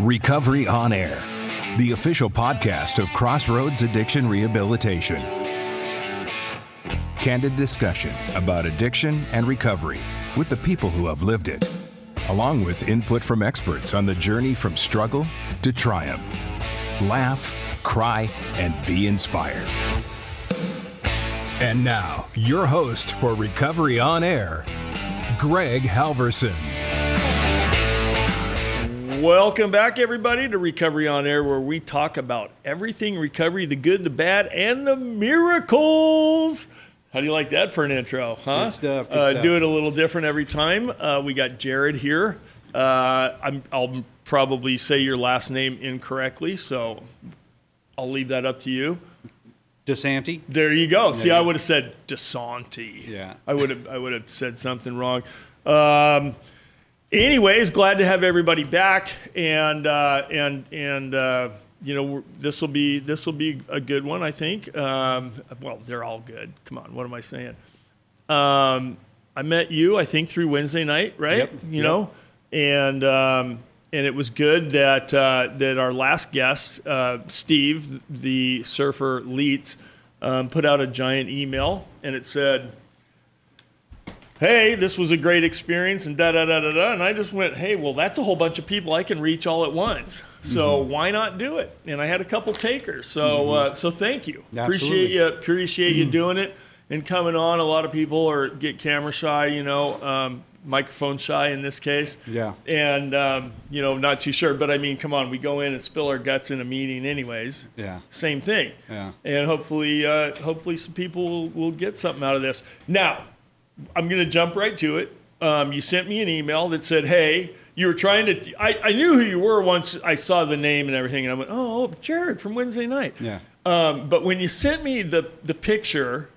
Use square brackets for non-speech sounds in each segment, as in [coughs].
Recovery on Air, the official podcast of Crossroads Addiction Rehabilitation. Candid discussion about addiction and recovery with the people who have lived it, along with input from experts on the journey from struggle to triumph. Laugh, cry, and be inspired. And now, your host for Recovery on Air, Greg Halverson. Welcome back, everybody, to Recovery on Air, where we talk about everything recovery the good, the bad, and the miracles. How do you like that for an intro, huh? Good stuff, good uh, stuff. Do it a little different every time. Uh, we got Jarad here. Uh, I'm, I'll probably say your last name incorrectly, so I'll leave that up to you. DeSanti. There you go. See, I would have said Desanti. Yeah. I would have I would have said something wrong. Um, anyways, glad to have everybody back, and uh, and and uh, you know this will be this will be a good one, I think. Um, well, they're all good. Come on, what am I saying? Um, I met you, I think, through Wednesday night, right? Yep. You Yep. know, and um, and it was good that uh, that our last guest, uh, Steve, the surfer Leitz, um, put out a giant email, and it said, "Hey, this was a great experience," and da da da da da. And I just went, "Hey, well, that's a whole bunch of people I can reach all at once, so Mm-hmm. why not do it?" And I had a couple takers, so uh, so thank you, appreciate you, appreciate you doing it and coming on. A lot of people are get camera shy, you know, um, microphone shy in this case. Yeah. And um, you know, not too sure, but I mean, come on, we go in and spill our guts in a meeting, anyways. Yeah. Same thing. Yeah. And hopefully, uh, hopefully, some people will, will get something out of this. Now, I'm going to jump right to it. Um, you sent me an email that said, "Hey, you were trying to." I, I knew who you were once I saw the name and everything, and I went, "Oh, Jarad from Wednesday night." Yeah. Um, but when you sent me the the picture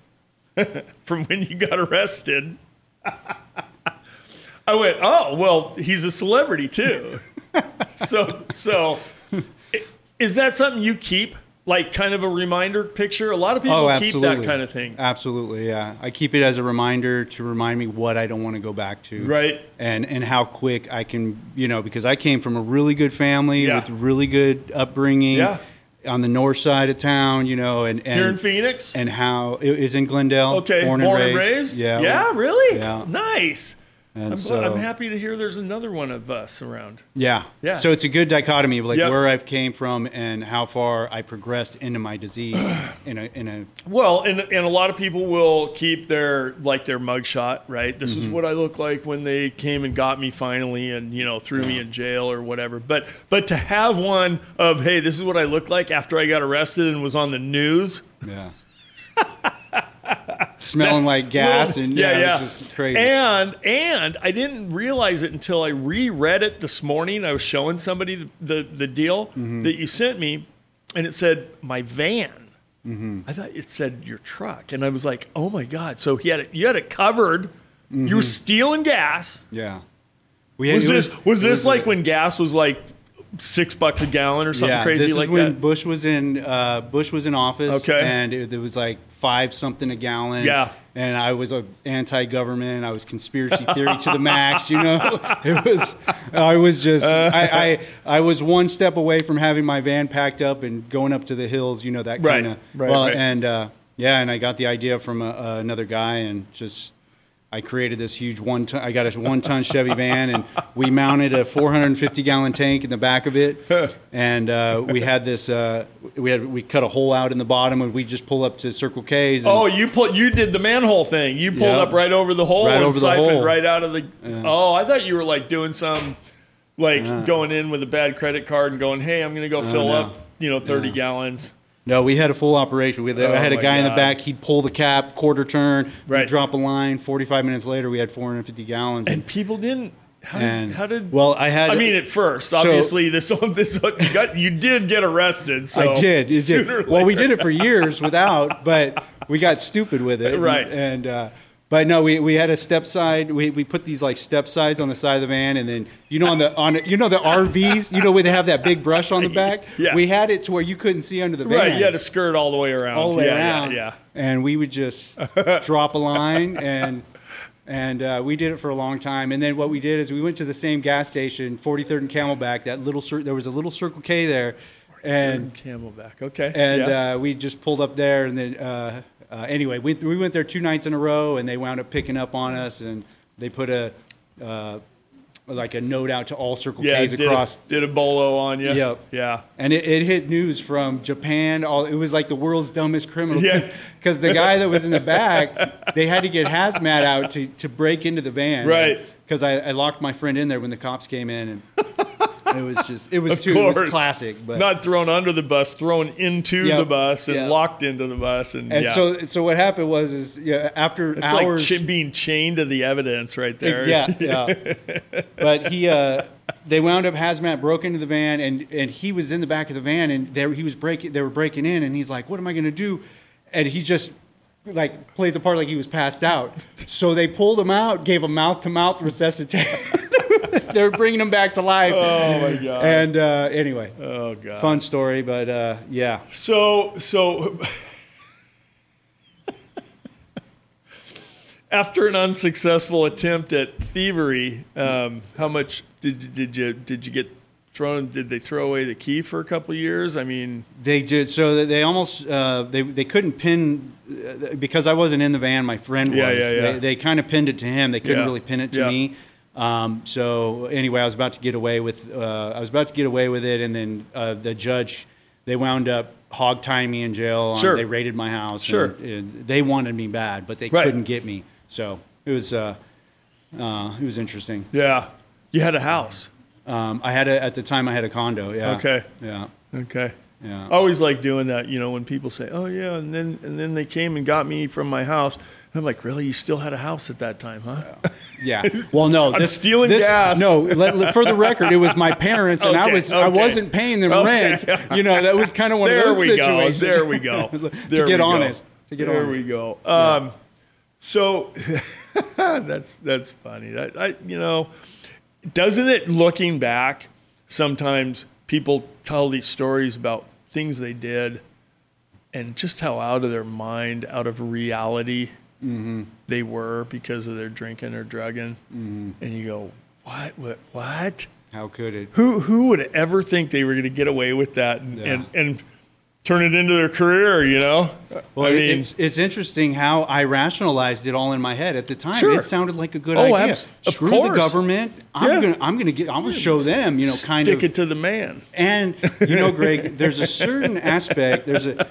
[laughs] from when you got arrested, [laughs] I went, "Oh, well, he's a celebrity too." [laughs] so, so is that something you keep, like, kind of a reminder picture? A lot of people Oh, keep that kind of thing, Absolutely, yeah. I keep it as a reminder to remind me what I don't want to go back to. right? And and how quick I can, you know, because I came from a really good family Yeah. with really good upbringing Yeah. on the north side of town, you know, and, and Here in Phoenix. and how is in Glendale. okay, born, and, raised. Yeah, Yeah. really? Yeah. Nice. And I'm, so, I'm happy to hear there's another one of us around. Yeah. Yeah. So it's a good dichotomy of like Yep. where I've came from and how far I progressed into my disease [clears throat] in a in a Well, and, and a lot of people will keep their like their mugshot, right? This Mm-hmm. is what I look like when they came and got me finally, and you know threw me in jail or whatever. But but to have one of hey, this is what I looked like after I got arrested and was on the news. Yeah. [laughs] Smelling That's like [laughs] gas little- and yeah, it's just crazy. And and I didn't realize it until I reread it this morning. I was showing somebody the the, the deal Mm-hmm. that you sent me, and it said my van. Mm-hmm. I thought it said your truck, and I was like, oh my god! So he had it. You had it covered. You Mm-hmm. were stealing gas. yeah. Had, Was this was it this like a- when gas was like six bucks a gallon or something yeah, crazy this like is when that? Bush was in uh, Bush was in office. Okay. and it, it was like five something a gallon. Yeah. and I was a anti-government. I was conspiracy theory to the max. You know, [laughs] it was. I was just. I, I I was one step away from having my van packed up and going up to the hills. You know that kind of. right, well, right. and uh, yeah, and I got the idea from a, uh, another guy and just. I created this huge one ton. I got a one ton Chevy van, and we mounted a 450 gallon tank in the back of it, [laughs] and uh, we had this. Uh, we had we cut a hole out in the bottom, and we just pull up to Circle K's. And, Oh, you put you did the manhole thing. You pulled Yep. up right over the hole Right and siphoned hole. right out of the. Oh, I thought you were like doing some, like going in with a bad credit card and going, "Hey, I'm going to go fill no. up, you know, 30 gallons." No, we had a full operation. We, Oh, I had a my guy in the God. back. He'd pull the cap, quarter turn, Right. drop a line. 45 minutes later, we had 450 gallons. And people didn't. How did? And- how did? well, I had- I mean, at first, obviously, this [laughs] this you got you did get arrested. So I did. It sooner did. or Well, we later. did it for years without, but we got stupid with it. [laughs] Right. And uh, but no, we, we had a step side. We, we put these like step sides on the side of the van, and then you know on the on you know the RVs, you know where they have that big brush on the [laughs] back. Yeah. We had it to where you couldn't see under the van. Right, you had a skirt all the way around. all the way yeah, around. Yeah, And we would just [laughs] drop a line and And uh, we did it for a long time. And then what we did is we went to the same gas station, 43rd and Camelback. That little cir- there was a little Circle K there, and Camelback. Okay. and yeah. uh, we just pulled up there. And then uh, uh, anyway, we we went there two nights in a row, and they wound up picking up on us, and they put a uh, like a note out to all Circle yeah, K's did across a, did a bolo on you. Yep. Yeah. and it, it hit news from Japan. All it was like the world's dumbest criminal. Yeah. Because the guy that was in the back, they had to get hazmat out to, to break into the van. Right. Because I, I locked my friend in there when the cops came in, and it was just it was Of too course. was classic. But Not thrown under the bus, thrown into Yep. the bus and Yeah. locked into the bus, and, and yeah. so so what happened was is yeah after it's hours. like ch- being chained to the evidence right there. Yeah, [laughs] yeah. but he, uh, they wound up hazmat broke into the van, and and he was in the back of the van, and they, he was breaking, they were breaking in, and he's like, "What am I gonna do?" And he just like played the part like he was passed out. So they pulled him out, gave him mouth to mouth resuscitation. [laughs] they were bringing them back to life. Oh my god. And uh, anyway, oh god. fun story, but uh, yeah. So so [laughs] after an unsuccessful attempt at thievery, um, how much did did you did you get thrown? Did they throw away the key for a couple years? I mean, They did so they almost uh, they they couldn't pin uh, because I wasn't in the van. My friend was. Yeah, yeah, yeah. They, they kind of pinned it to him. They couldn't Yeah. really pin it to Yeah. me. Um, so anyway, I was about to get away with uh, I was about to get away with it, and then uh, the judge they wound up hog tying me in jail. Sure. They raided my house. Sure. And, and they wanted me bad, but they Right. couldn't get me. So it was uh, uh, it was interesting. yeah, you had a house. Um, I had a, at the time I had a condo. Yeah. Okay. Yeah. Okay. Yeah. I always like doing that, you know, when people say, "Oh yeah," and then and then they came and got me from my house. And I'm like, "Really? You still had a house at that time, huh?" Yeah. [laughs] Well, no, I'm stealing gas. No, let, for the record, it was my parents, and I Okay, was I wasn't paying them Okay. rent. You know, that was kind of one there of those we situations. go. There we go. [laughs] to There get we go. honest. To get honest. there honest. we go. Um, So [laughs] that's that's funny. That I you know, doesn't it? Looking back, sometimes people tell these stories about things they did, and just how out of their mind, out of reality, Mm-hmm. they were because of their drinking or drugging, Mm-hmm. and you go, what? What? What? How could it? Who who would ever think they were going to get away with that and, Yeah. and and turn it into their career? You know, Well, I mean, it's it's interesting how I rationalized it all in my head at the time. Sure. It sounded like a good Oh, idea. abs- of Screw the government. I'm Yeah. gonna I'm gonna get I'm gonna show them. You know, kind stick of Stick it to the man. And you know, [laughs] Greg, there's a certain aspect. There's a.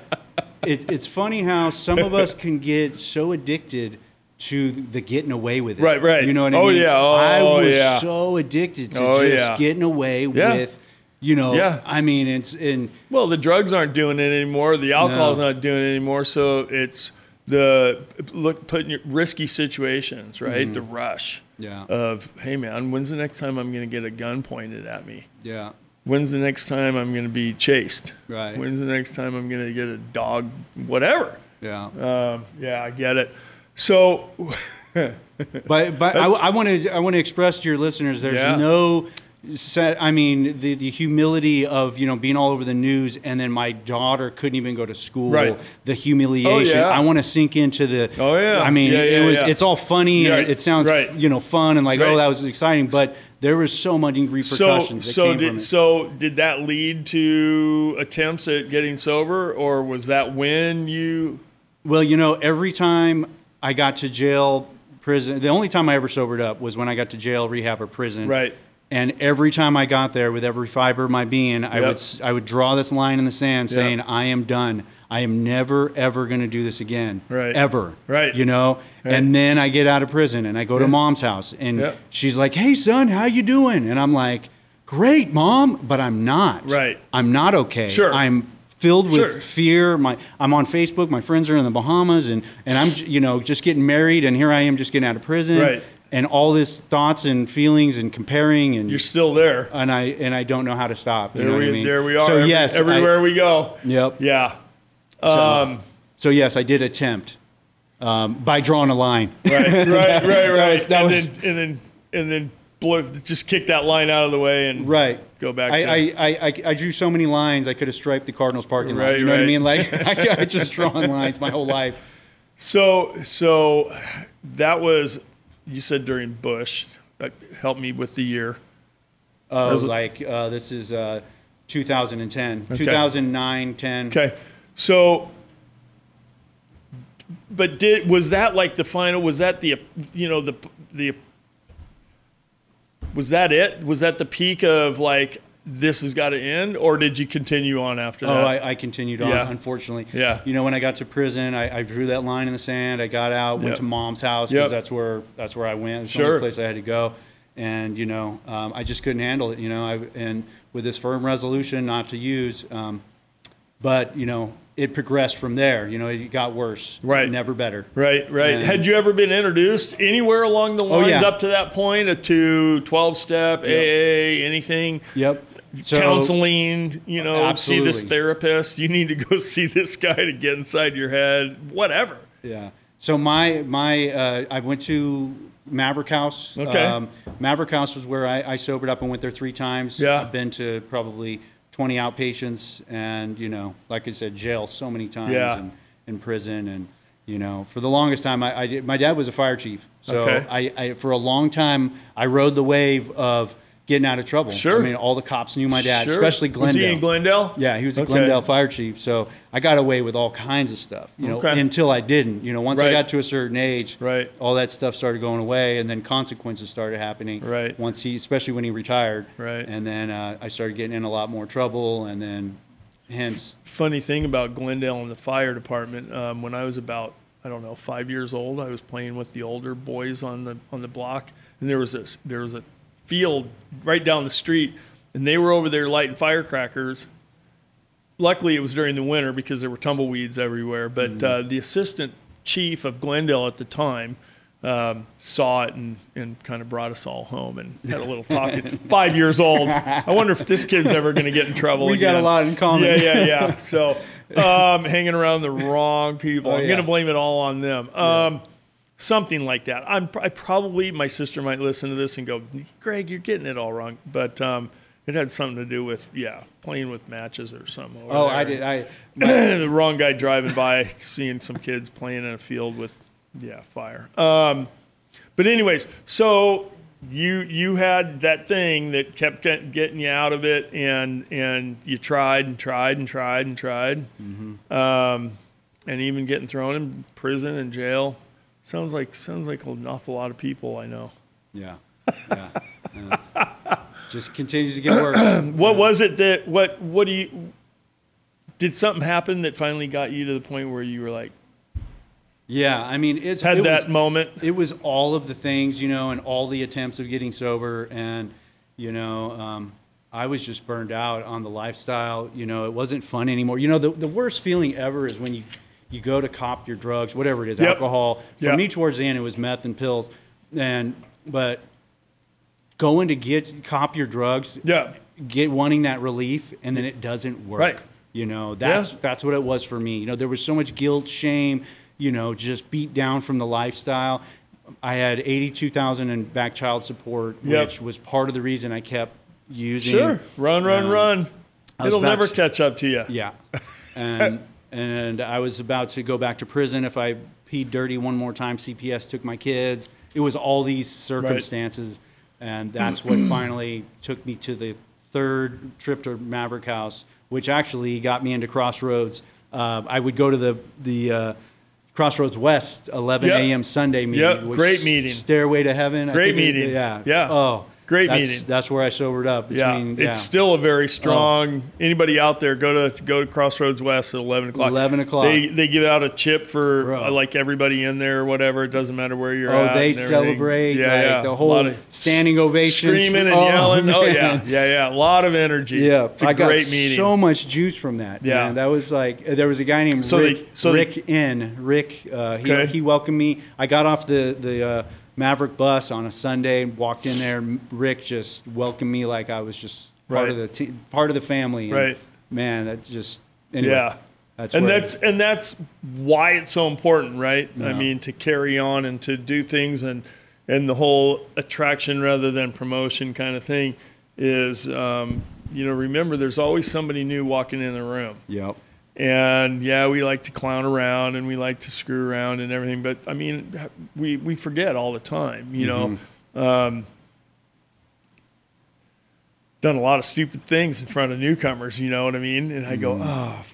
It, it's funny how some of us can get so addicted to the getting away with it. Right, right. You know what I mean? Oh, mean? yeah. Oh, yeah. I was yeah. so addicted to Oh, just yeah. getting away Yeah. with. You know. Yeah. I mean, it's in. Well, the drugs aren't doing it anymore. The alcohol's No. not doing it anymore. So it's the look putting your risky situations, right? The rush Mm-hmm. Yeah. of hey man, when's the next time I'm going to get a gun pointed at me? Yeah. When's the next time I'm going to be chased? Right. When's the next time I'm going to get a dog? Whatever. Yeah. Um, yeah, I get it. So, [laughs] But but I, I want to I want to express to your listeners there's Yeah. no I mean the the humility of you know being all over the news and then my daughter couldn't even go to school Right. the humiliation Oh, yeah. I want to sink into the Oh, yeah. I mean Yeah, it was yeah. it's all funny and it sounds Right. you know fun and like oh, Right. oh that was exciting but there was so many so, repercussions that so came from did so did that lead to attempts at getting sober, or was that when you? Well, you know, every time I got to jail, prison, the only time I ever sobered up was when I got to jail, rehab, or prison. Right. And every time I got there, with every fiber of my being, I Yep. would s- I would draw this line in the sand, Yep. saying, "I am done. I am never ever going to do this again. Right. Ever. Right. You know. And then I get out of prison and I go to mom's house, and Yep. she's like, "Hey, son, how you doing?" And I'm like, "Great, mom," but I'm not. Right. I'm not okay. Sure. I'm filled with Sure. fear. My I'm on Facebook. My friends are in the Bahamas, and and I'm you know just getting married, and here I am just getting out of prison, Right. And all this thoughts and feelings and comparing, and You're still there. and I and I don't know how to stop. You There know we what I mean? there we are. So Every- yes, I- everywhere we go. Yep. Yeah. Um, so yes, I did attempt um, by drawing a line. right, right, [laughs] right, right. was- that and, was- then, and then and then blow, just kick that line out of the way and Right. go back. I, to, I, I, I, I drew so many lines I could have striped the Cardinals parking lot. Right, You know what I right. mean? Like [laughs] I, I just drawn lines my whole life. So so that was you said during Bush. Uh, help me with the year. Oh, Was like uh, this is uh, 2010, Okay. 2009, 10. Okay, so, but did was that like the final? Was that the you know the the was that it? Was that the peak of like this has got to end, or did you continue on after Oh, that? I, I continued on, Yeah. unfortunately. Yeah. You know, when I got to prison, I, I drew that line in the sand. I got out, went Yep. to mom's house Yep. because that's where that's where I went. It's the Sure. only place I had to go. And you know, um, I just couldn't handle it. You know, I, and with this firm resolution not to use, um, but you know, it progressed from there. You know, it got worse. Right. Never better. Right, right. And- Had you ever been introduced anywhere along the Oh, lines yeah. up to that point to 12 step, AA, anything? Yep. So- Counseling, you know, see this therapist. You need to go [laughs] see this guy to get inside your head, whatever. Yeah. So my my uh, I went to Maverick House. Okay. Maverick House was where I, I sobered up and went there three times. Yeah. I've been to probably 20 outpatients and you know, like I said, jail so many times Yeah. and in prison and you know, for the longest time, I, I did, my dad was a fire chief, so Okay. I, I for a long time I rode the wave of getting out of trouble. Sure. I mean, all the cops knew my dad, Sure. especially Was Glendale. he in Glendale? Yeah, he was the Okay. Glendale fire chief. So I got away with all kinds of stuff, you know, Okay. until I didn't. You know, once Right. I got to a certain age, Right. all that stuff started going away, and then consequences started happening. Right. Once he, especially when he retired. Right. And then uh, I started getting in a lot more trouble, and then hence, funny thing about Glendale and the fire department. Um, when I was about, I don't know, five years old, I was playing with the older boys on the on the block, and there was a there was a field right down the street, and they were over there lighting firecrackers. Luckily, it was during the winter because there were tumbleweeds everywhere. But uh, the assistant chief of Glendale at the time. Um, saw it and, and kind of brought us all home and had a little talk. [laughs] Five years old. I wonder if this kid's ever going to get in trouble. We got a lot in common. Yeah, yeah, yeah. [laughs] So, um, hanging around the wrong people. Oh, I'm yeah. going to blame it all on them. Um, Something like that. I'm I probably my sister might listen to this and go, Greg, you're getting it all wrong. But um, it had something to do with yeah, playing with matches or something. oh, there. I did. I [clears throat] the wrong guy driving by, seeing some kids playing in a field with, yeah, fire. Um, but anyways, so you you had that thing that kept get, getting you out of it, and and you tried and tried and tried and tried, um, and even getting thrown in prison and jail. Sounds like sounds like an awful lot of people I know. yeah, yeah. yeah. Just continues to get worse. [clears throat] What was it that what what do you? Did something happen that finally got you to the point where you were like Yeah, I mean, it's had it that was- moment? it was all of the things, you know, and all the attempts of getting sober, and you know, um, I was just burned out on the lifestyle. You know, it wasn't fun anymore. You know, the the worst feeling ever is when you you go to cop your drugs, whatever it is, Yep. alcohol. For Yep. me, towards the end, it was meth and pills, and but going to get cop your drugs, Yeah. get wanting that relief, and then it doesn't work. Right. You know, that's Yeah. that's what it was for me. You know, there was so much guilt, shame, you know, just beat down from the lifestyle. I had eighty-two thousand in back child support, Yep. which was part of the reason I kept using. Sure. Run, run, Um, run. It'll never to- catch up to you. Yeah, [laughs] and and I was about to go back to prison if I peed dirty one more time. CPS took my kids. It was all these circumstances, and that's what [clears throat] finally took me to the third trip to Maverick House, which actually got me into Crossroads. Uh, I would go to the the uh, Crossroads West 11 Yep. a.m. Sunday meeting. Yep, which great meeting. Stairway to Heaven. I Great think it- meeting. yeah. Yeah. Oh, Great that's- meeting. That's where I sobered up. Yeah, Between, it's still a very strong. Oh. Anybody out there, go to go to Crossroads West at eleven o'clock. 11 o'clock. They they give out a chip for Bro. uh, like everybody in there or whatever. It doesn't matter where you're Oh, at. they celebrate, Yeah, like, yeah. the whole standing ovation, screaming and Oh, yelling. Oh yeah, yeah, yeah. A lot of energy. Yeah, it's a I great meeting. so much juice from that. Yeah. man. that was like there was a guy named So they- Rick. so they- Rick N. Rick, uh, he, Okay. he welcomed me. I got off the the uh, Maverick bus on a Sunday walked in there. Rick just welcomed me like I was just part Right. of the team, part of the family. And, Right. man, that just anyway, yeah. That's and that's and that's why it's so important, right? I mean, to carry on and to do things and and the whole attraction rather than promotion kind of thing is, um, you know, remember there's always somebody new walking in the room, Yep. And yeah, we like to clown around and we like to screw around and everything. But I mean, we, we forget all the time, you know. Um, done a lot of stupid things in front of newcomers, you know what I mean? And I go, oh,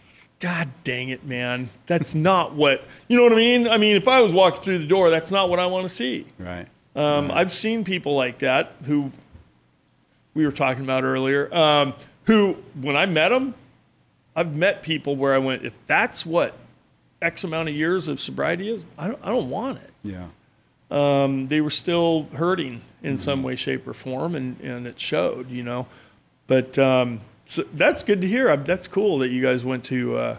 God dang it, man. That's not what, you know what I mean? I mean, if I was walking through the door, that's not what I want to see. Right. Um, I've seen people like that who we were talking about earlier, um, who, when I met them, I've met people where I went, if that's what X amount of years of sobriety is, I don't, I don't want it. Yeah. Um, they were still hurting in some way, shape, or form, and, and it showed, you know. But um, so that's good to hear. I- That's cool that you guys went to. Uh,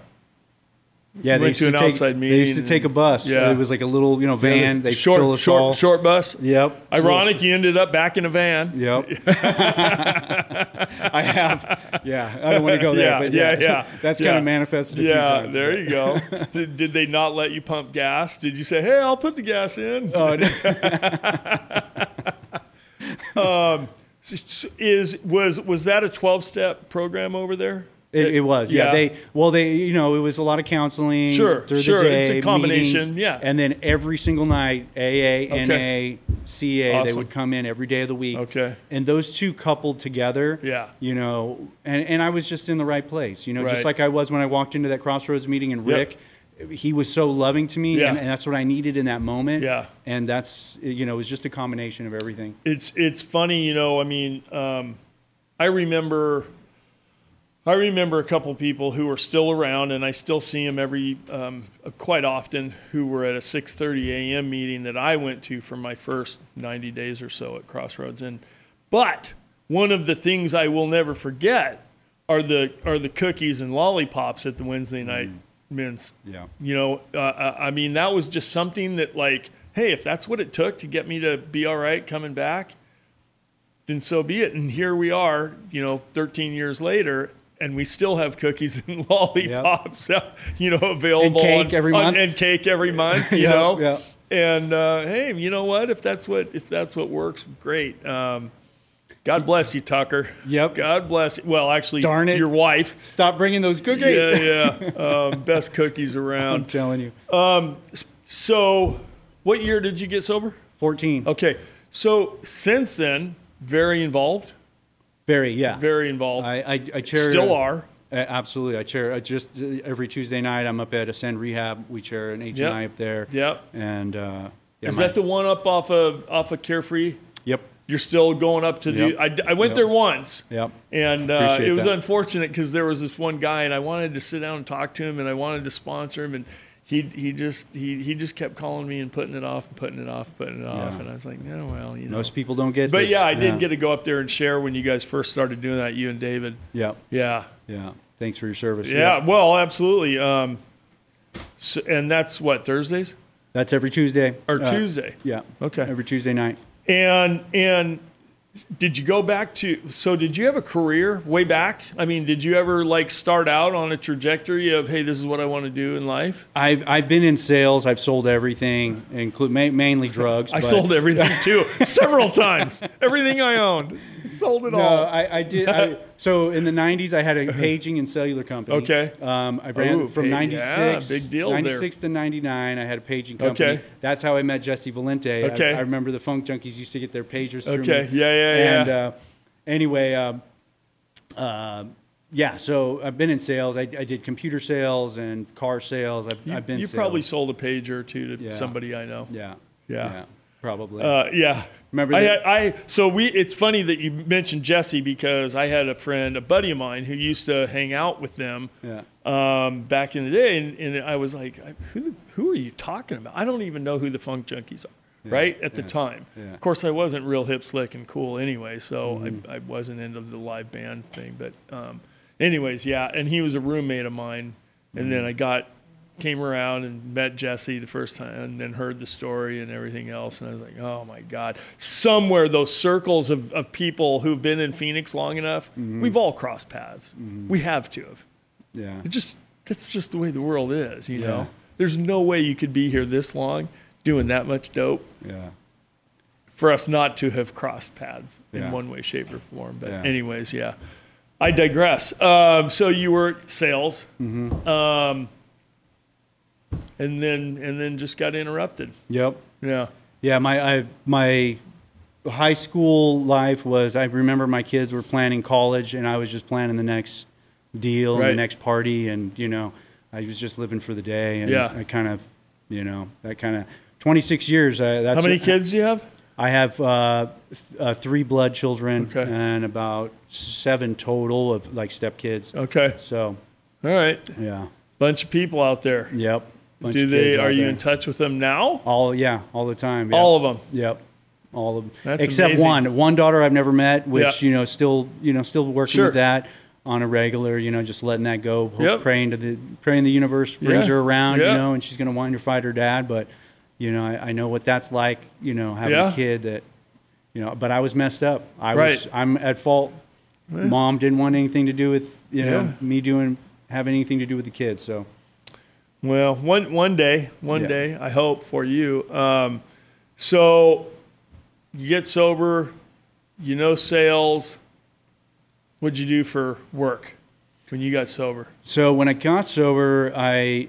Yeah, they Went used to an take, outside They used to take a bus. yeah. It was like a little, you know, van. They short, fill us short, all. short bus. Yep. Ironic, you ended up back in a van. Yep. [laughs] [laughs] I have. Yeah. I don't want to go there, Yeah, but yeah, yeah, yeah. [laughs] That's Yeah. kind of manifested. A few Yeah, there you go. did, did they not let you pump gas? Did you say, "Hey, I'll put the gas in"? Oh, no. Um, is was was that a twelve step program over there? It, it was, yeah. Yeah. They well, they you know, it was a lot of counseling. Sure, through sure. The day, It's a combination, meetings, yeah. And then every single night, AA, Okay. NA, CA, they would come in every day of the week. Okay. And those two coupled together, Yeah. You know, and, and I was just in the right place. You know, Right. just like I was when I walked into that Crossroads meeting and Yep. Rick. He was so loving to me, Yeah. and, and that's what I needed in that moment. Yeah. and that's you know, it was just a combination of everything. It's it's funny, you know. I mean, um, I remember. I remember a couple people who are still around, and I still see them every um, quite often. Who were at a 6:30 a.m. meeting that I went to for my first 90 days or so at Crossroads. And but one of the things I will never forget are the are the cookies and lollipops at the Wednesday night men's Yeah. you know, uh, uh, I mean, that was just something that, like, hey, if that's what it took to get me to be all right coming back, then so be it. And here we are, you know, 13 years later, and we still have cookies and [laughs] lollipops, [laughs] you know, available and cake on- every on- month. and cake every [laughs] month, you Yeah, know. yeah. And uh, hey, you know what? If that's what if that's what works, great. Um, God bless you, Tucker. Yep. God bless you. Well, actually, Darn it. your wife. Stop bringing those cookies. Yeah, yeah. Um, best cookies around. I'm telling you, So, what year did you get sober? fourteen. Okay, so since then, very involved, Very, yeah. very involved. I, I, I chair. Still are. Absolutely, I chair. I just uh, every Tuesday night, I'm up at Ascend Rehab. We chair an H Yep. up there. Yep. And uh, yeah, Is my- that the one up off of off of Carefree? Yep. You're still going up to Yep. do. I, I went Yep. there once. Yep. And uh, Appreciate it was that. unfortunate because there was this one guy, and I wanted to sit down and talk to him, and I wanted to sponsor him, and he he just he he just kept calling me and putting it off, and putting it off, putting it off, Yeah. and I was like, no, well, you know. Most people don't get. but this. yeah, I did get to go up there and share when you guys first started doing that, you and David. Yep. Yeah. Yeah. Thanks for your service. Yeah, well, absolutely. Um, so, and that's what Thursdays That's every Tuesday. or Uh, Tuesday. Yeah. Okay. Every Tuesday night. And and did you go back to? So did you have a career way back? I mean, did you ever like start out on a trajectory of hey, this is what I want to do in life? I've I've been in sales. I've sold everything, include mainly drugs. I sold everything too, [laughs] several times. Everything I owned, [laughs] sold it No, all. I, I did. I, [laughs] so in the '90s, I had a paging and cellular company. Okay. Um, I ran Ooh, from '96. yeah, big deal '96 to '99, I had a paging company. Okay. That's how I met Jesse Valente. I- Okay. I, remember the Funk Junkies used to get their pagers through Okay. me. Yeah, yeah, yeah. And uh, anyway, um, uh, yeah. So I've been in sales. I, I did computer sales and car sales. I've, you I've been. you sales. probably sold a pager or two to Yeah. somebody I know. Yeah. Yeah. probably. Uh, yeah. Remember I, that- had, I so we. It's funny that you mentioned Jesse because I had a friend, a buddy of mine, who used to hang out with them yeah. um, back in the day, and, and I was like, I- who the, who are you talking about? I don't even know who the Funk Junkies are. Right at the yeah, time, yeah. of course, I wasn't real hip, slick, and cool anyway, so Mm-hmm. I, I wasn't into the live band thing. But, um, anyways, yeah, and he was a roommate of mine, and Mm-hmm. then I got came around and met Jesse the first time and then heard the story and everything else. And I was like, oh my God. Somewhere those circles of, of people who've been in Phoenix long enough, Mm-hmm. we've all crossed paths. We have to have. Yeah. It just that's just the way the world is, you Yeah. know. There's no way you could be here this long doing that much dope Yeah. for us not to have crossed paths in one way, shape, or form. But Yeah. anyways, yeah. I digress. Um, so you were sales, Mm-hmm. um, and then and then just got interrupted. Yep. Yeah. Yeah, my I, my high school life was. I remember my kids were planning college, and I was just planning the next deal and the next party, and you know, I was just living for the day. And Yeah. I kind of, you know, that kind of. 26 years. Uh, that's How many kids do you have? I have uh, th- uh, three blood children Okay. and about seven total of like stepkids. Okay. So, All right. yeah, Bunch of people out there. yep. Bunch do they? Are you there. in touch with them now? All yeah, all the time. yeah. All of them. Yep. All of them. That's Except amazing. one. One daughter I've never met, which, Yeah. you know, still, you know, still working Sure. with that on a regular, you know, just letting that go, Yep. praying to the praying the universe brings Yeah. her around, Yeah. you know, and she's going to want to fight her dad, but you know, I, I know what that's like, you know, having Yeah. a kid that you know, but I was messed up. I Right. was I'm at fault. Mom didn't want anything to do with, you know, me doing having anything to do with the kids, so Well, one one day, one Yeah. day, I hope for you. Um, so you get sober, you know sales. What'd you do for work when you got sober? So when I got sober, I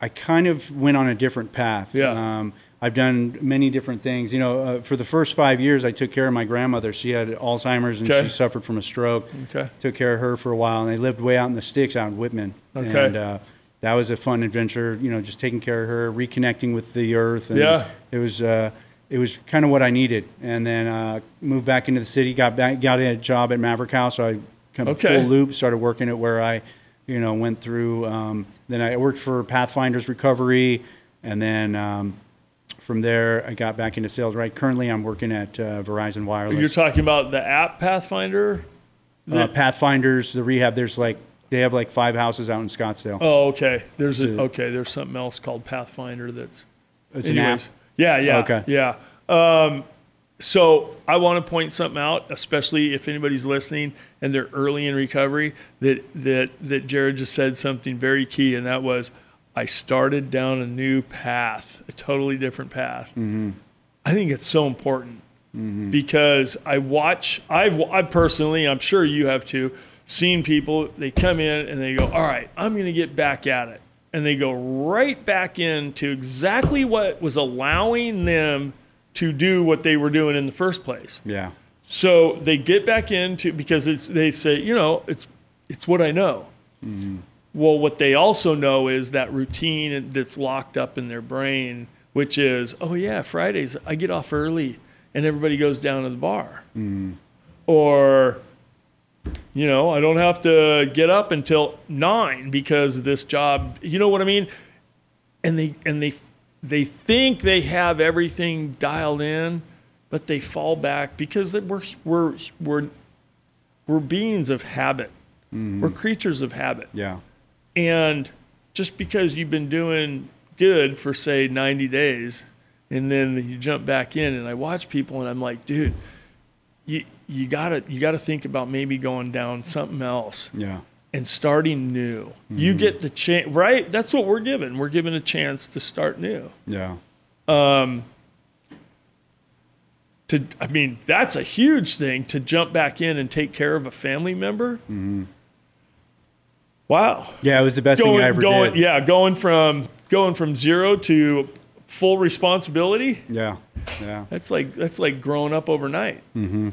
I kind of went on a different path. Yeah. Um, I've done many different things. You know, uh, for the first five years, I took care of my grandmother. She had Alzheimer's and Okay. she suffered from a stroke. Okay. Took care of her for a while, and they lived way out in the sticks, out in Wittmann. Okay. And uh, that was a fun adventure. You know, just taking care of her, reconnecting with the earth. And Yeah. It was. Uh, it was kind of what I needed, and then uh, moved back into the city. Got back, got a job at Maverick House. So I come Okay. full loop. Started working at where I, you know, went through. Um, then I worked for Pathfinders Recovery, and then um, from there I got back into sales. Right, currently I'm working at uh, Verizon Wireless. You're talking about the app Pathfinder. uh, Pathfinders, the rehab. There's like they have like five houses out in Scottsdale. Oh, okay. There's a, okay. There's something else called Pathfinder. That's it's an app. Yeah, yeah, Okay. yeah. Um, so I want to point something out, especially if anybody's listening and they're early in recovery. That that that Jarad just said something very key, and that was, I started down a new path, a totally different path. Mm-hmm. I think it's so important because I watch. I've I personally, I'm sure you have too, seen people. They come in and they go, "All right, I'm going to get back at it," and they go right back into exactly what was allowing them to do what they were doing in the first place. Yeah. So they get back into because it's, they say, you know, it's it's what I know. Mm-hmm. Well, what they also know is that routine that's locked up in their brain, which is, oh yeah, Fridays I get off early and everybody goes down to the bar, mm-hmm. or you know, I don't have to get up until nine because of this job. You know what I mean? And they and they they think they have everything dialed in, but they fall back because we're we're we're we're beings of habit. Mm-hmm. We're creatures of habit. Yeah. And just because you've been doing good for say 90 days and then you jump back in and I watch people and I'm like, dude, you you got to you got to think about maybe going down something else Yeah. and starting new. You mm-hmm. get the chance, right? That's what we're given. We're given a chance to start new. Yeah. Um, to I mean, that's a huge thing to jump back in and take care of a family member. Mm-hmm. Wow. Yeah. It was the best thing I ever going, did. yeah, going from going from zero to full responsibility. Yeah. Yeah. That's like that's like growing up overnight. Mm-hmm.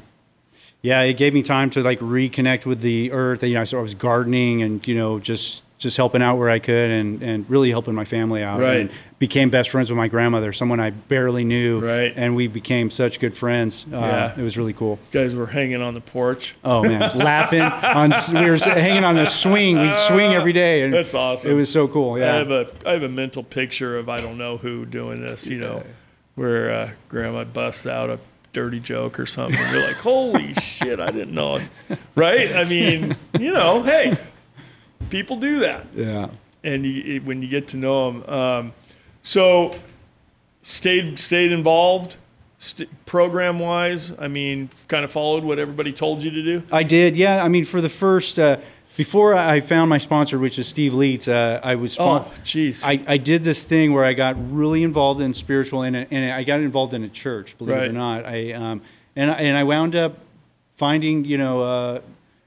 Yeah, it gave me time to like reconnect with the earth. You know, so I was gardening and you know just just helping out where I could and and really helping my family out. Right. And became best friends with my grandmother, someone I barely knew. Right. And we became such good friends. Uh, Yeah. It was really cool. guys were hanging on the porch. Oh man, [laughs] laughing on we were hanging on a swing. We swing every day. And That's awesome. It was so cool. Yeah. I have a I have a mental picture of I don't know who doing this, you know, where uh, grandma busts out a dirty joke or something. And you're like, holy [laughs] shit, I didn't know it. Right? I mean, you know, hey, people do that. yeah. And you, it- when you get to know them. Um, so stayed, stayed involved st- program wise. I mean, kind of followed what everybody told you to do. I did, yeah. I mean, for the first, uh, before I found my sponsor, which is Steve Leitz, uh, I was. spon- Oh, jeez. I, I did this thing where I got really involved in spiritual, and, and I got involved in a church, believe it or not. I um, and I- and I wound up finding, you know, uh,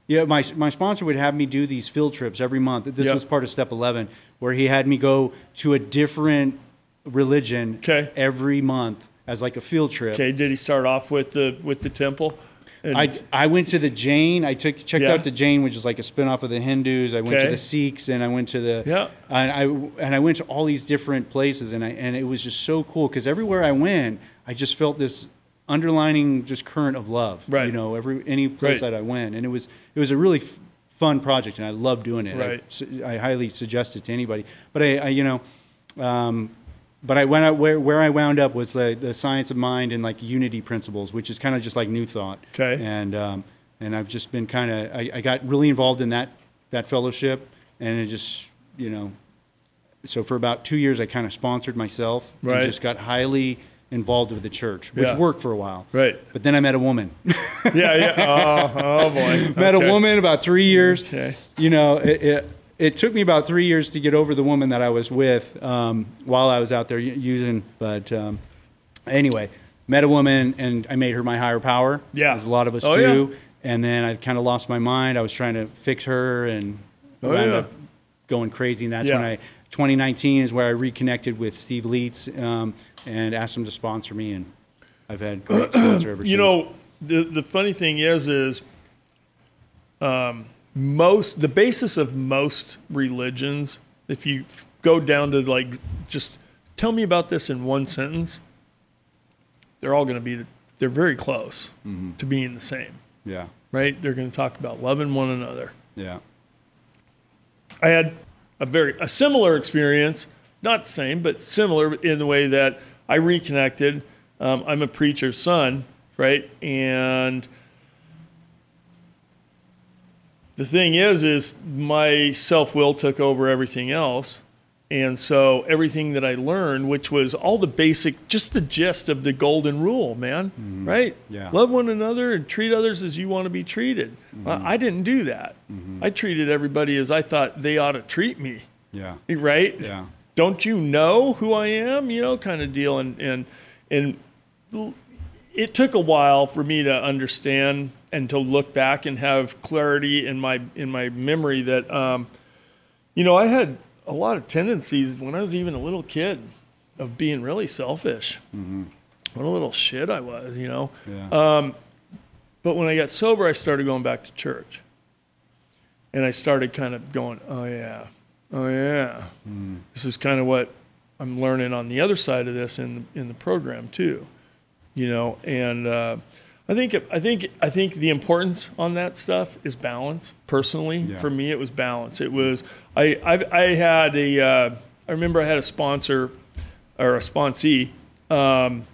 Yeah, my my sponsor would have me do these field trips every month. This Yep. was part of step 11 where he had me go to a different religion Okay. every month as like a field trip. Okay, did he start off with the with the temple? And- I, I went to the Jain. I took checked Yeah. out the Jain, which is like a spinoff of the Hindus. I went Okay. to the Sikhs, and I went to the Yeah. and I and I went to all these different places, and I and it was just so cool because everywhere I went, I just felt this underlining just current of love. Right. You know, every any place Right. that I went, and it was it was a really f- fun project, and I loved doing it. Right. I, I highly suggest it to anybody. But I, I you know. Um, but I went out where, where I wound up was the, the science of mind and like unity principles, which is kind of just like new thought. Okay. And um, and I've just been kind of I, I got really involved in that that fellowship, and it just you know, so for about two years I kind of sponsored myself. Right. And just got highly involved with the church, which Yeah. worked for a while. Right. But then I met a woman. [laughs] yeah, yeah. Oh, oh boy. [laughs] met Okay. a woman about three years. Okay. You know, it, it, it took me about three years to get over the woman that I was with um, while I was out there using. But um, anyway, met a woman and I made her my higher power. Yeah. As a lot of us Oh, do. yeah. And then I kind of lost my mind. I was trying to fix her and Oh, yeah. up going crazy. And that's Yeah. when I, 2019 is where I reconnected with Steve Leitz um, and asked him to sponsor me. And I've had great sponsor ever [clears throat] since. You know, the the funny thing is, is um, most the basis of most religions. If you f- go down to like, just tell me about this in one sentence. They're all going to be. They're very close to being the same, yeah. right? They're going to talk about loving one another. Yeah. I had a very a similar experience, not the same, but similar in the way that I reconnected. Um, I'm a preacher's son, right? And the thing is, is my self will took over everything else. And so everything that I learned, which was all the basic, just the gist of the golden rule, man, mm-hmm. right? Yeah. Love one another and treat others as you want to be treated. I, mm-hmm. I didn't do that. Mm-hmm. I treated everybody as I thought they ought to treat me, Yeah. right? Yeah. Don't you know who I am? You know, kind of deal. And and and it took a while for me to understand and to look back and have clarity in my in my memory that um, you know I had a lot of tendencies when I was even a little kid of being really selfish. Mm-hmm. What a little shit I was, you know. Yeah. Um, but when I got sober, I started going back to church. And I started kind of going, oh, yeah, oh, yeah. Mm. This is kind of what I'm learning on the other side of this in, in the program, too. You know, and uh, I think I think I think the importance on that stuff is balance. Personally, Yeah. for me, it was balance. It was I I, I had a uh, I remember I had a sponsor or a sponsee um,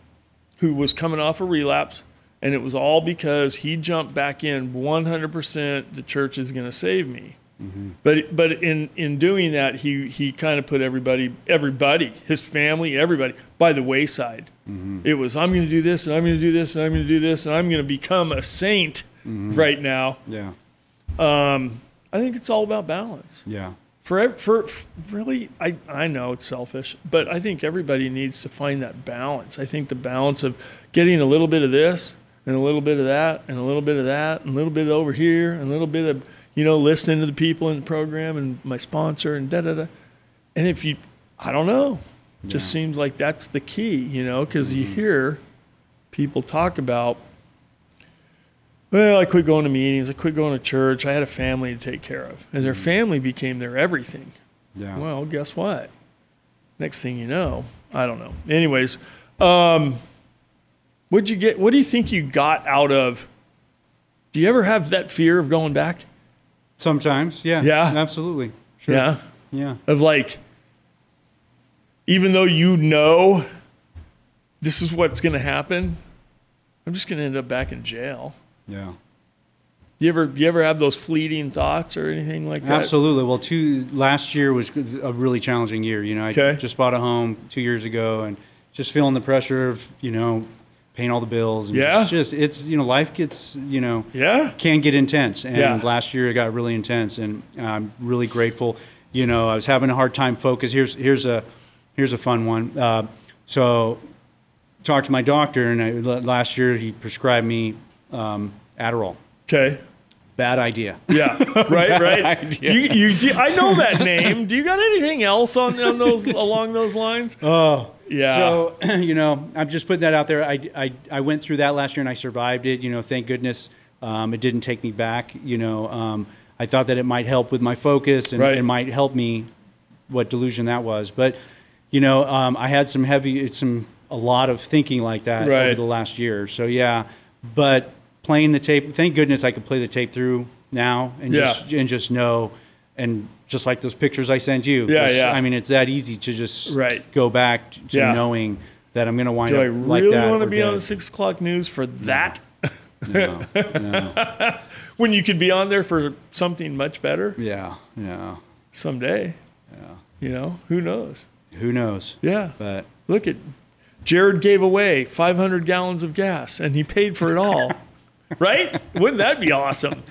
who was coming off a relapse, and it was all because he jumped back in 100%. The church is going to save me. Mm-hmm. But but in in doing that, he he kind of put everybody everybody his family everybody by the wayside. Mm-hmm. It was I'm going to do this and I'm going to do this and I'm going to do this and I'm going to become a saint mm-hmm. right now. Yeah. Um, I think it's all about balance Yeah. for ev- for really I, I know it's selfish but i think everybody needs to find that balance i think the balance of getting a little bit of this and a little bit of that and a little bit of that and a little bit over here and a little bit of you know listening to the people in the program and my sponsor and da da da and if you i don't know it just seems like that's the key you know because you hear people talk about well, I quit going to meetings. I quit going to church. I had a family to take care of. And their family became their everything. Yeah. Well, guess what? Next thing you know, I don't know. Anyways, um, what'd you get? What do you think you got out of? Do you ever have that fear of going back? Sometimes. Yeah. Yeah. Absolutely. Sure. Yeah. Yeah. Of like, even though you know this is what's going to happen, I'm just going to end up back in jail. Yeah. You ever, you ever have those fleeting thoughts or anything like that? Absolutely. Well, two last year was a really challenging year. You know, I Okay. just bought a home two years ago, and just feeling the pressure of you know paying all the bills. And Yeah. Just, just it's you know life gets you know Yeah. can get intense, and Yeah. last year it got really intense, and I'm really grateful. You know, I was having a hard time focus. Here's here's a here's a fun one. Uh, so talked to my doctor, and I, last year he prescribed me um, Adderall. Okay. Bad idea. Yeah, [laughs] right, right. idea. You, you, I know that name. Do you got anything else on, on those [laughs] along those lines? Oh, Yeah. So [clears throat] you know, I'm just putting that out there. I, I, I went through that last year and I survived it. You know, thank goodness um, it didn't take me back. You know, um, I thought that it might help with my focus and Right. it might help me. What delusion that was, but you know, um, I had some heavy, some a lot of thinking like that Right. over the last year. So yeah, but playing the tape. Thank goodness I could play the tape through now and Yeah. just and just know. And just like those pictures I sent you, Yeah, just- yeah. I mean, it's that easy to just Right. go back to Yeah. knowing that I'm going to wind up. Do I up like really want to be on the six o'clock news for that? No, no. [laughs] When you could be on there for something much better Yeah, yeah, someday. yeah. You know, who knows? Who knows? Yeah. But Look at Jarad gave away 500 gallons of gas and he paid for it all. [laughs] right? Wouldn't that be awesome?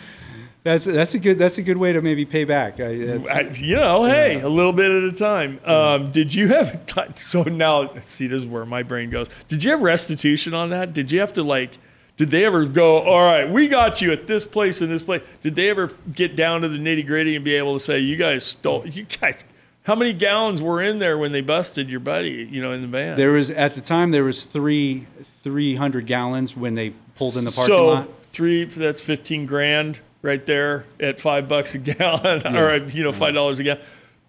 That's that's a good that's a good way to maybe pay back. I, I, you know, hey, a little bit at a time. Um, did you have [laughs] so now? See, this is where my brain goes. Did you have restitution on that? Did you have to like? Did they ever go? All right, we got you at this place and this place. Did they ever get down to the nitty gritty and be able to say, you guys stole? You guys, how many gallons were in there when they busted your buddy? You know, in the van. there was at the time there was three three hundred gallons when they pulled in the parking so lot. three. That's fifteen grand right there at five bucks a gallon, [laughs] or you know, five dollars a gallon.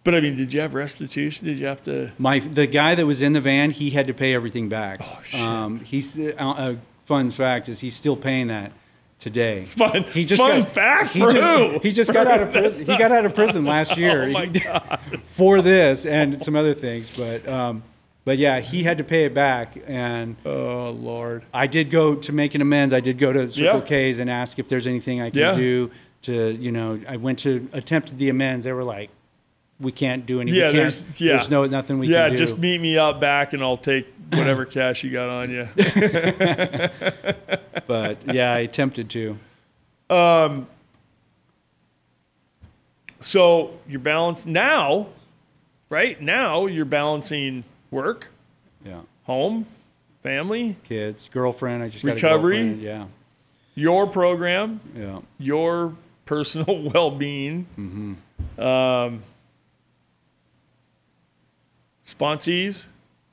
But I mean, did you have restitution? Did you have to? My the guy that was in the van, he had to pay everything back. Oh, shit. Um, he's uh, a fun fact is he's still paying that today. Fun- He fun got, fact he for just, who? He just For got out of prison. He got out of prison last [laughs] year Oh my [laughs] god! for this and some other things, but um, but yeah, he had to pay it back, and Oh lord! I did go to make an amends. I did go to Circle Yeah. K's and ask if there's anything I can Yeah. do to you know. I went to attempt the amends. They were like, "We can't do anything. Yeah, there's yeah, there's no nothing we yeah. can do." just meet me out back, and I'll take [laughs] whatever cash you got on you. [laughs] but yeah, I attempted to. Um, so you're balanced now, right? Now you're balancing work, Yeah. home, family, kids, girlfriend. I just got a Recovery? Yeah, your program, yeah, your personal [laughs] well-being, Mm-hmm. um, sponsees.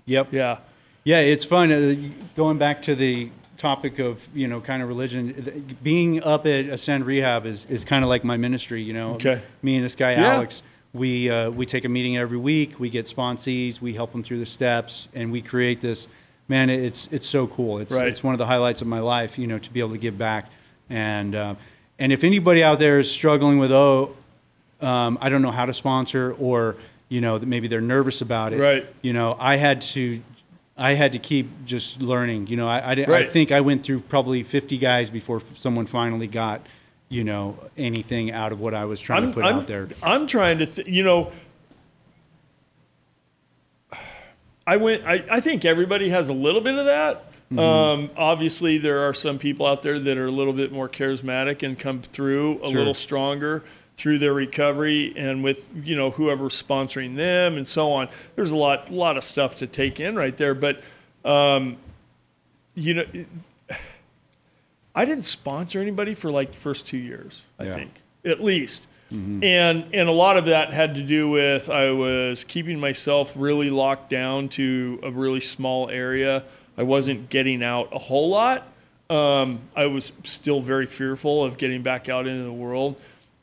yep, Yeah, yeah. It's fun uh, going back to the topic of you know kind of religion. Being up at Ascend Rehab is is kind of like my ministry. You know, Okay. Me and this guy Yeah. Alex. We, uh, we take a meeting every week. We get sponsees. We help them through the steps, and we create this. Man, it's it's so cool. It's Right. it's one of the highlights of my life. You know, to be able to give back, and uh, and if anybody out there is struggling with oh, um, I don't know how to sponsor, or you know that maybe they're nervous about it. Right. You know, I had to, I had to keep just learning. You know, I I, di- I Right. think I went through probably 50 guys before someone finally got, you know, anything out of what I was trying to put I'm, out there. I'm trying to, th- you know, I went. I, I think everybody has a little bit of that. Mm-hmm. Um, obviously, there are some people out there that are a little bit more charismatic and come through a Sure. little stronger through their recovery and with you know whoever's sponsoring them and so on. There's a lot, lot of stuff to take in right there, but um, you know. I didn't sponsor anybody for like the first two years, I Yeah. think, at least. And and a lot of that had to do with I was keeping myself really locked down to a really small area. I wasn't getting out a whole lot. Um, I was still very fearful of getting back out into the world.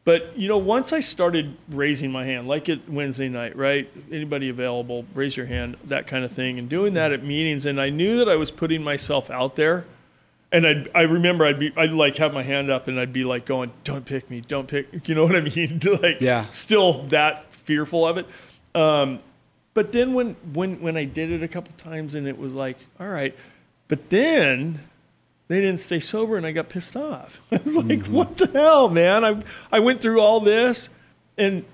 But you know, once I started raising my hand, like at Wednesday night, right? Anybody available, raise your hand, that kind of thing, and doing that at meetings, and I knew that I was putting myself out there and I'd, I remember I'd be I'd like have my hand up and I'd be like going don't pick me don't pick [laughs] you know what I mean [laughs] like Yeah. still that fearful of it um, but then when when when I did it a couple times and it was like all right but then they didn't stay sober and I got pissed off [laughs] I was like Mm-hmm. what the hell man I I went through all this and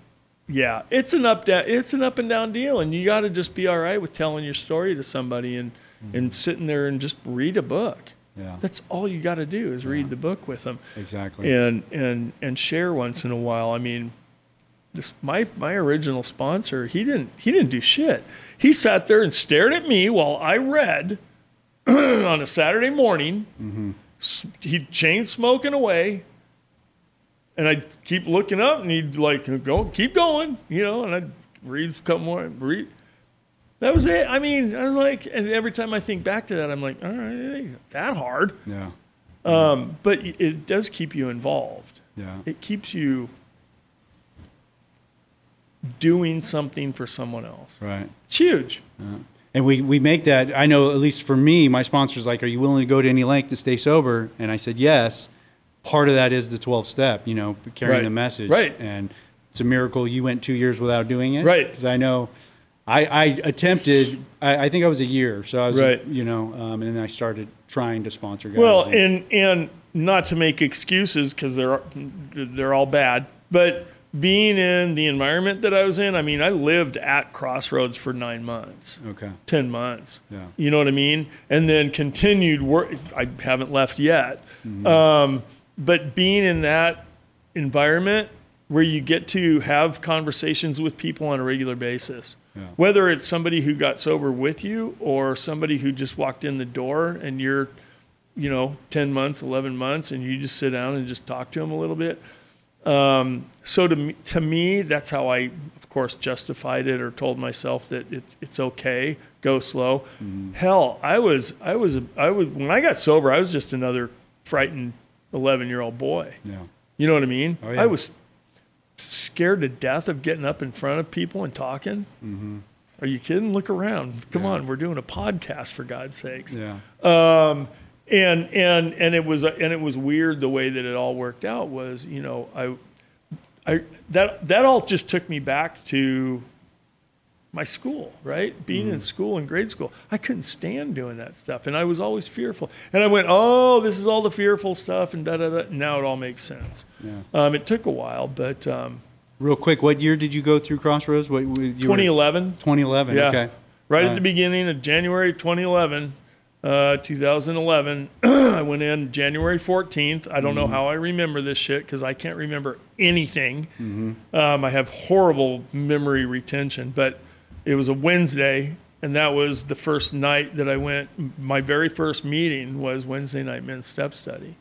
yeah it's an up down it's an up and down deal and you got to just be all right with telling your story to somebody and and sitting there and just read a book Mm-hmm. Yeah. that's all you got to do is read the book with them Exactly. and and and share once in a while. I mean, this my my original sponsor, he didn't he didn't do shit. He sat there and stared at me while I read [clears throat] on a Saturday morning. Mm-hmm. S- He chain smoking away, and I'd keep looking up, and he'd like go, keep going, you know, and I'd read a couple more, read. That was it. I mean, I was like, and every time I think back to that, I'm like, all right, it ain't that hard. Yeah. Um, but it does keep you involved. Yeah. It keeps you doing something for someone else. Right. It's huge. Yeah. And we, we make that, I know, at least for me, my sponsor's like, Are you willing to go to any length to stay sober? And I said, Yes. Part of that is the 12 step, you know, carrying Right. the message. Right. And it's a miracle you went two years without doing it. Right. Because I know I, I attempted, I, I think I was a year. So I was, Right. you know, um, and then I started trying to sponsor guys. Well, and- and and not to make excuses because they're they're all bad, but being in the environment that I was in, I mean, I lived at Crossroads for nine months. okay. 10 months. Yeah. You know what I mean? And then continued work. I haven't left yet. Mm-hmm. Um, but being in that environment where you get to have conversations with people on a regular basis, Yeah. whether it's somebody who got sober with you or somebody who just walked in the door and you're, you know, 10 months, 11 months, and you just sit down and just talk to them a little bit. Um, so to me, to me, that's how I, of course, justified it or told myself that it's it's okay, go slow. Hell, I was I was I was when I got sober, I was just another frightened eleven year old boy. Yeah. You know what I mean? Oh, yeah. I was scared to death of getting up in front of people and talking. Mm-hmm. Are you kidding? Look around. Come on, we're doing a podcast for God's sakes Yeah. um, and and and it was and it was weird the way that it all worked out was you know I I that that all just took me back to my school right being in school in grade school I couldn't stand doing that stuff and I was always fearful and I went oh this is all the fearful stuff and da da da now it all makes sense Yeah. um, it took a while but um, Real quick, what year did you go through Crossroads? What, what- you were- 2011 2011. Yeah. Okay. Right Uh, at the beginning of January 2011, uh, 2011, [clears throat] I went in January 14th. I don't know how I remember this shit because I can't remember anything. Um, I have horrible memory retention, but it was a Wednesday, and that was the first night that I went. My very first meeting was Wednesday night men's step study.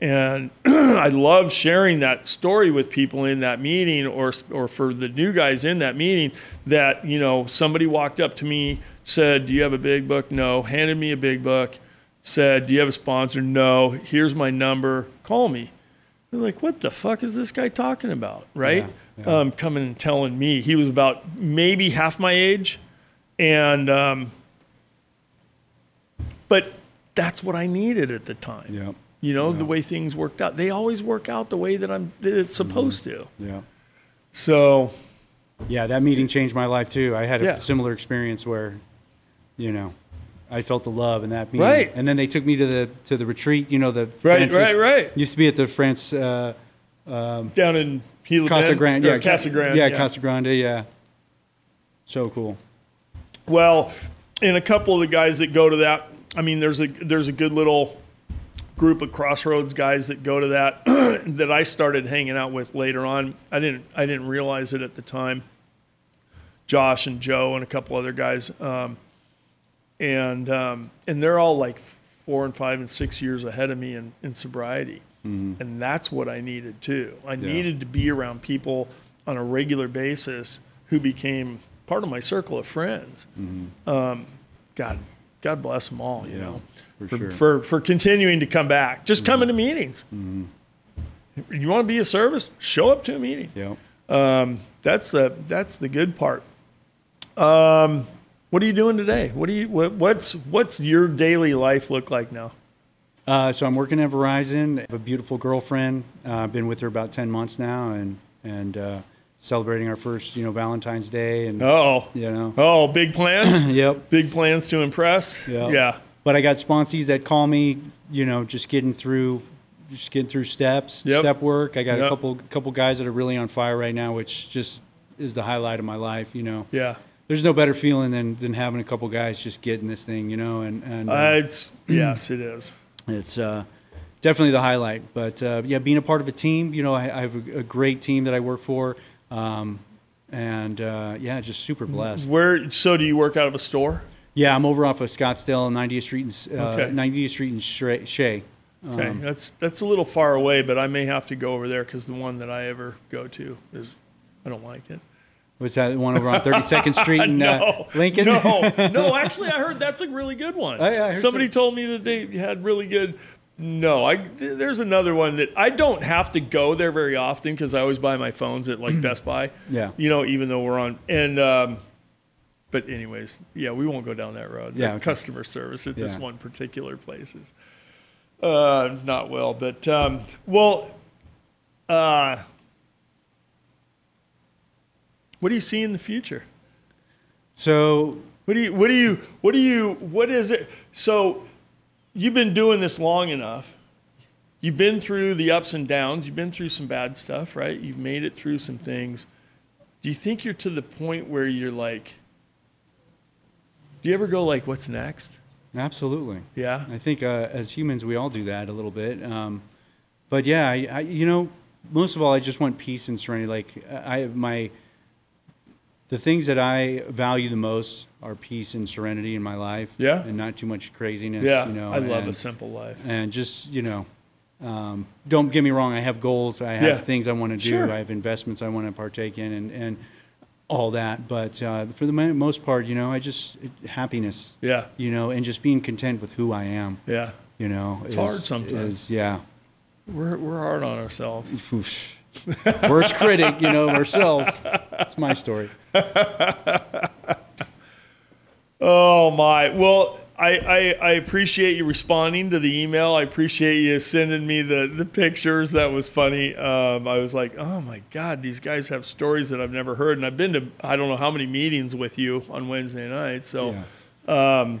And [clears throat] I love sharing that story with people in that meeting or, or for the new guys in that meeting that, you know, somebody walked up to me, said, Do you have a big book? No. Handed me a big book, said, Do you have a sponsor? No. Here's my number. Call me. They're like, What the fuck is this guy talking about? Right? Yeah, yeah. Um, coming and telling me. He was about maybe half my age. And, um, but that's what I needed at the time Yeah. you know the way things worked out they always work out the way that i'm that it's supposed to Yeah. so Yeah, that meeting changed my life too. I had a Yeah. similar experience where, you know, I felt the love and that meeting. Right. And then they took me to the to the retreat. You know, the Right, Francis- right, right. Used to be at the France uh, down in Gila Casa Grande. Yeah, Casa Grande. Yeah, Casa Grande. Yeah. So cool. Well, and a couple of the guys that go to that, I mean, there's a there's a good little group of Crossroads guys that go to that [clears throat] that I started hanging out with later on. I didn't I didn't realize it at the time. Josh and Joe and a couple other guys, um, and um, and they're all like four and five and six years ahead of me in, in sobriety, and that's what I needed too. I needed to be around people on a regular basis who became part of my circle of friends. Um, God, God bless them all. You know, for for, sure. for for continuing to come back, just coming to meetings. You want to be a service? Show up to a meeting. Yeah. Um, that's the that's the good part. Um, what are you doing today? What do you what, what's what's your daily life look like now? Uh, so I'm working at Verizon. I have a beautiful girlfriend. Uh, I've been with her about ten months now, and and uh, celebrating our first, you know, Valentine's Day, and Oh, you know, oh, big plans. [coughs] yep. big plans to impress. Yeah. Yeah. But I got sponsees that call me, you know, just getting through, just getting through steps, Yep. step work. I got Yep. a couple couple guys that are really on fire right now, which just is the highlight of my life. You know, Yeah. There's no better feeling than than having a couple guys just getting this thing, you know, and and uh, Uh, it's yes, it is. it's uh, definitely the highlight. But uh, yeah, being a part of a team, you know, I, I have a, a great team that I work for, um, and uh, yeah, just super blessed. Where so do you work out of a store? Yeah, I'm over off of Scottsdale, 90th Street, and uh, Okay. 90th Street and Shea. Shea. Okay, that's that's a little far away, but I may have to go over there because the one that I ever go to is I don't like it. Was that one over on 32nd Street [laughs] in uh, Lincoln? no, [laughs] no. Actually, I heard that's a really good one. Oh, yeah, Somebody so. told me that they had really good. No, I there's another one that I don't have to go there very often because I always buy my phones at like [clears throat] Best Buy. Yeah. you know, even though we're on and. Um, but anyways, yeah, we won't go down that road. Yeah, okay. customer service at this one particular place is uh, not well. But um, well, uh, what do you see in the future? So What do you what do you what do you what is it? So you've been doing this long enough. You've been through the ups and downs. You've been through some bad stuff, right? You've made it through some things. Do you think you're to the point where you're like Do you ever go like what's next? absolutely. Yeah. I think uh, as humans, we all do that a little bit. Um, but yeah, I, I, you know, most of all, I just want peace and serenity. Like I, my, the things that I value the most are peace and serenity in my life. Yeah. And not too much craziness. Yeah. You know, I love a simple life. and just you know, um, don't get me wrong. I have goals. I have Yeah. things I want to do. Sure. I have investments I want to partake in, and and all that. But uh, for the most part, you know, I just it, happiness Yeah. you know, and just being content with who I am, Yeah. you know. It's hard sometimes. Is, yeah. We're we're hard on ourselves. Oof. [laughs] Worst critic, you know, ourselves. That's my story. [laughs] Oh my! Well, I, I, I appreciate you responding to the email. I appreciate you sending me the, the pictures. That was funny. Um, I was like, oh my god, these guys have stories that I've never heard, and I've been to I don't know how many meetings with you on Wednesday night. So, Yeah.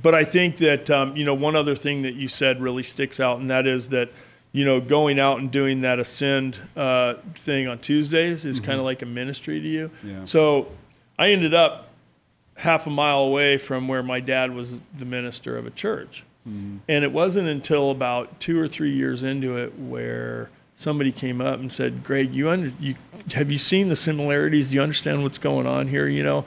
but I think that um, you know one other thing that you said really sticks out, and that is that you know going out and doing that ascend uh, thing on Tuesdays is kind of mm-hmm. like a ministry to you. Yeah. So I ended up half a mile away from where my dad was the minister of a church, mm-hmm. and it wasn't until about two or three years into it where somebody came up and said, "Greg, you under you have you seen the similarities? Do you understand what's going on here? You know."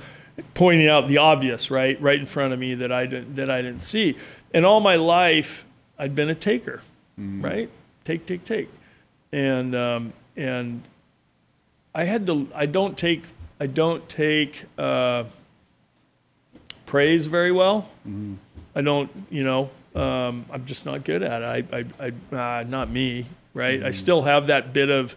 Pointing out the obvious, right, right in front of me that I didn't that I didn't see, and all my life I'd been a taker, mm-hmm. right, take, take, take, and um, and I had to. I don't take. I don't take uh, praise very well. I don't. You know. Um, I'm just not good at it. I. I. I uh, not me. Right. I still have that bit of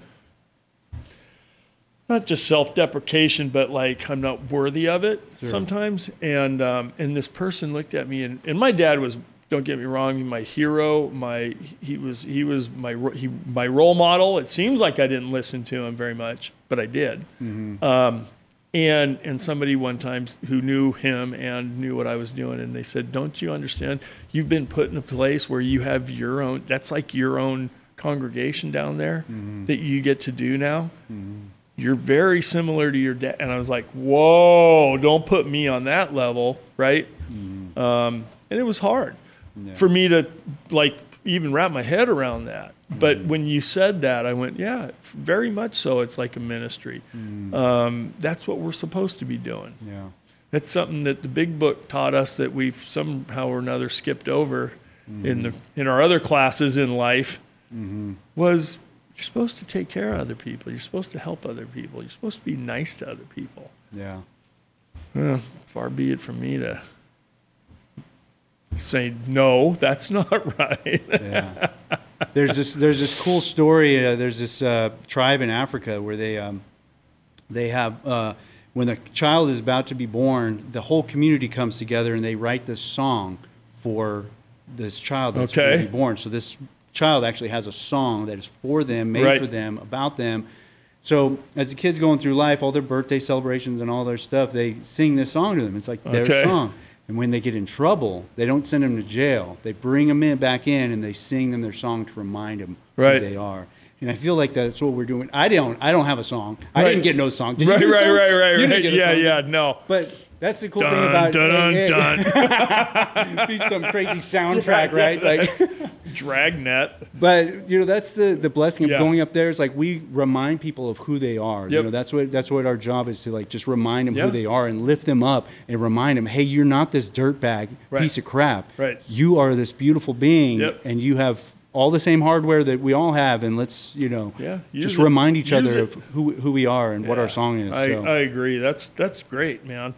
not just self-deprecation, but like I'm not worthy of it sometimes. And um, and this person looked at me, and, and my dad was. Don't get me wrong, my hero, my he was he was my he, my role model. It seems like I didn't listen to him very much, but I did. Um, and and somebody one time who knew him and knew what I was doing, and they said, "Don't you understand? You've been put in a place where you have your own. That's like your own congregation down there that you get to do now." you're very similar to your dad. And I was like, whoa, don't put me on that level, right? Um, and it was hard for me to like even wrap my head around that. But mm. when you said that, I went, yeah, very much so. It's like a ministry. Mm. Um, that's what we're supposed to be doing. Yeah. That's something that the big book taught us that we've somehow or another skipped over in the mm-hmm. in our other classes in life mm-hmm. was you're supposed to take care of other people. You're supposed to help other people. You're supposed to be nice to other people. Yeah. Far be it from me to say no. That's [laughs] not right. Yeah. there's this there's this cool story. Uh, there's this uh, tribe in Africa where they um, they have uh, when the child is about to be born, the whole community comes together and they write this song for this child that's going Okay. to be born. So this child actually has a song that is for them, made Right. for them, about them. So as the kids going through life, all their birthday celebrations and all their stuff, they sing this song to them. It's like their Okay. song. And when they get in trouble, they don't send them to jail. They bring them in back in and they sing them their song to remind them Right. who they are. And I feel like that's what we're doing. I don't. I don't have a song. I didn't get no song. [laughs] Did you right, a right, song? right, right, You didn't right. Yeah, song. yeah, no. But That's the cool dun, thing about dun, AA. dun, [laughs] Be some crazy soundtrack, right? Like, [laughs] Dragnet. but you know, that's the the blessing of Yeah. going up there. Is like we remind people of who they are. You know, that's what that's what our job is to like just remind them Yeah. who they are and lift them up and remind them, hey, you're not this dirtbag Right. piece of crap. Right. You are this beautiful being, Yep. and you have all the same hardware that we all have. And let's you know, Yeah, just it. remind each Use other it. of who who we are and what our song is. I, so. I agree. That's that's great, man.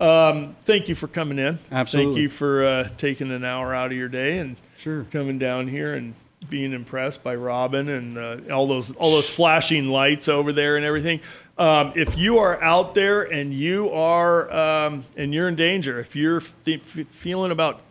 Um, thank you for coming in. Absolutely. Thank you for uh, taking an hour out of your day and Sure. coming down here and being impressed by Robin and uh, all those all those flashing lights over there and everything. Um, if you are out there and you are um, and you're in danger, if you're f- feeling about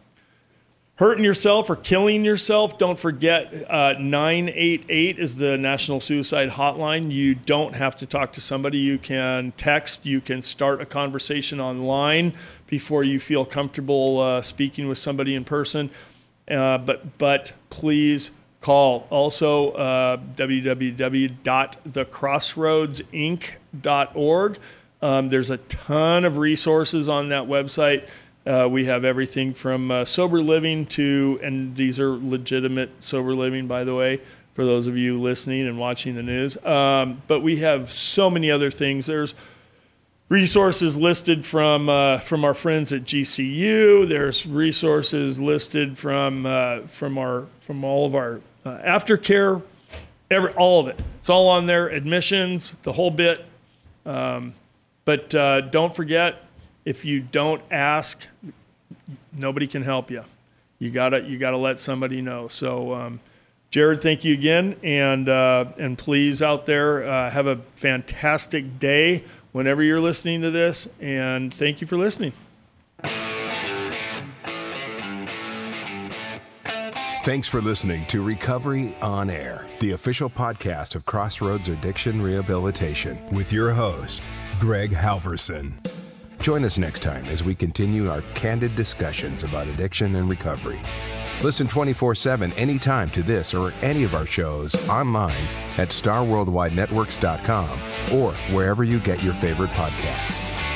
hurting yourself or killing yourself, don't forget uh, 988 is the National Suicide Hotline. You don't have to talk to somebody. You can text, you can start a conversation online before you feel comfortable uh, speaking with somebody in person. Uh, but, but please call. Also, uh, www.thecrossroadsinc.org. Um, there's a ton of resources on that website. Uh, we have everything from uh, sober living to, and these are legitimate sober living, by the way, for those of you listening and watching the news. Um, but we have so many other things. There's resources listed from uh, from our friends at GCU. There's resources listed from uh, from our from all of our uh, aftercare, every all of it. It's all on there. Admissions, the whole bit. Um, but uh, don't forget, if you don't ask, nobody can help you. You gotta you gotta let somebody know. So. Um, Jarad, thank you again, and uh, and please out there uh, have a fantastic day whenever you're listening to this, and thank you for listening. Thanks for listening to Recovery on Air, the official podcast of Crossroads Addiction Rehabilitation, with your host, Greg Halverson. Join us next time as we continue our candid discussions about addiction and recovery. Listen 24 7 anytime to this or any of our shows online at starworldwidenetworks.com or wherever you get your favorite podcasts.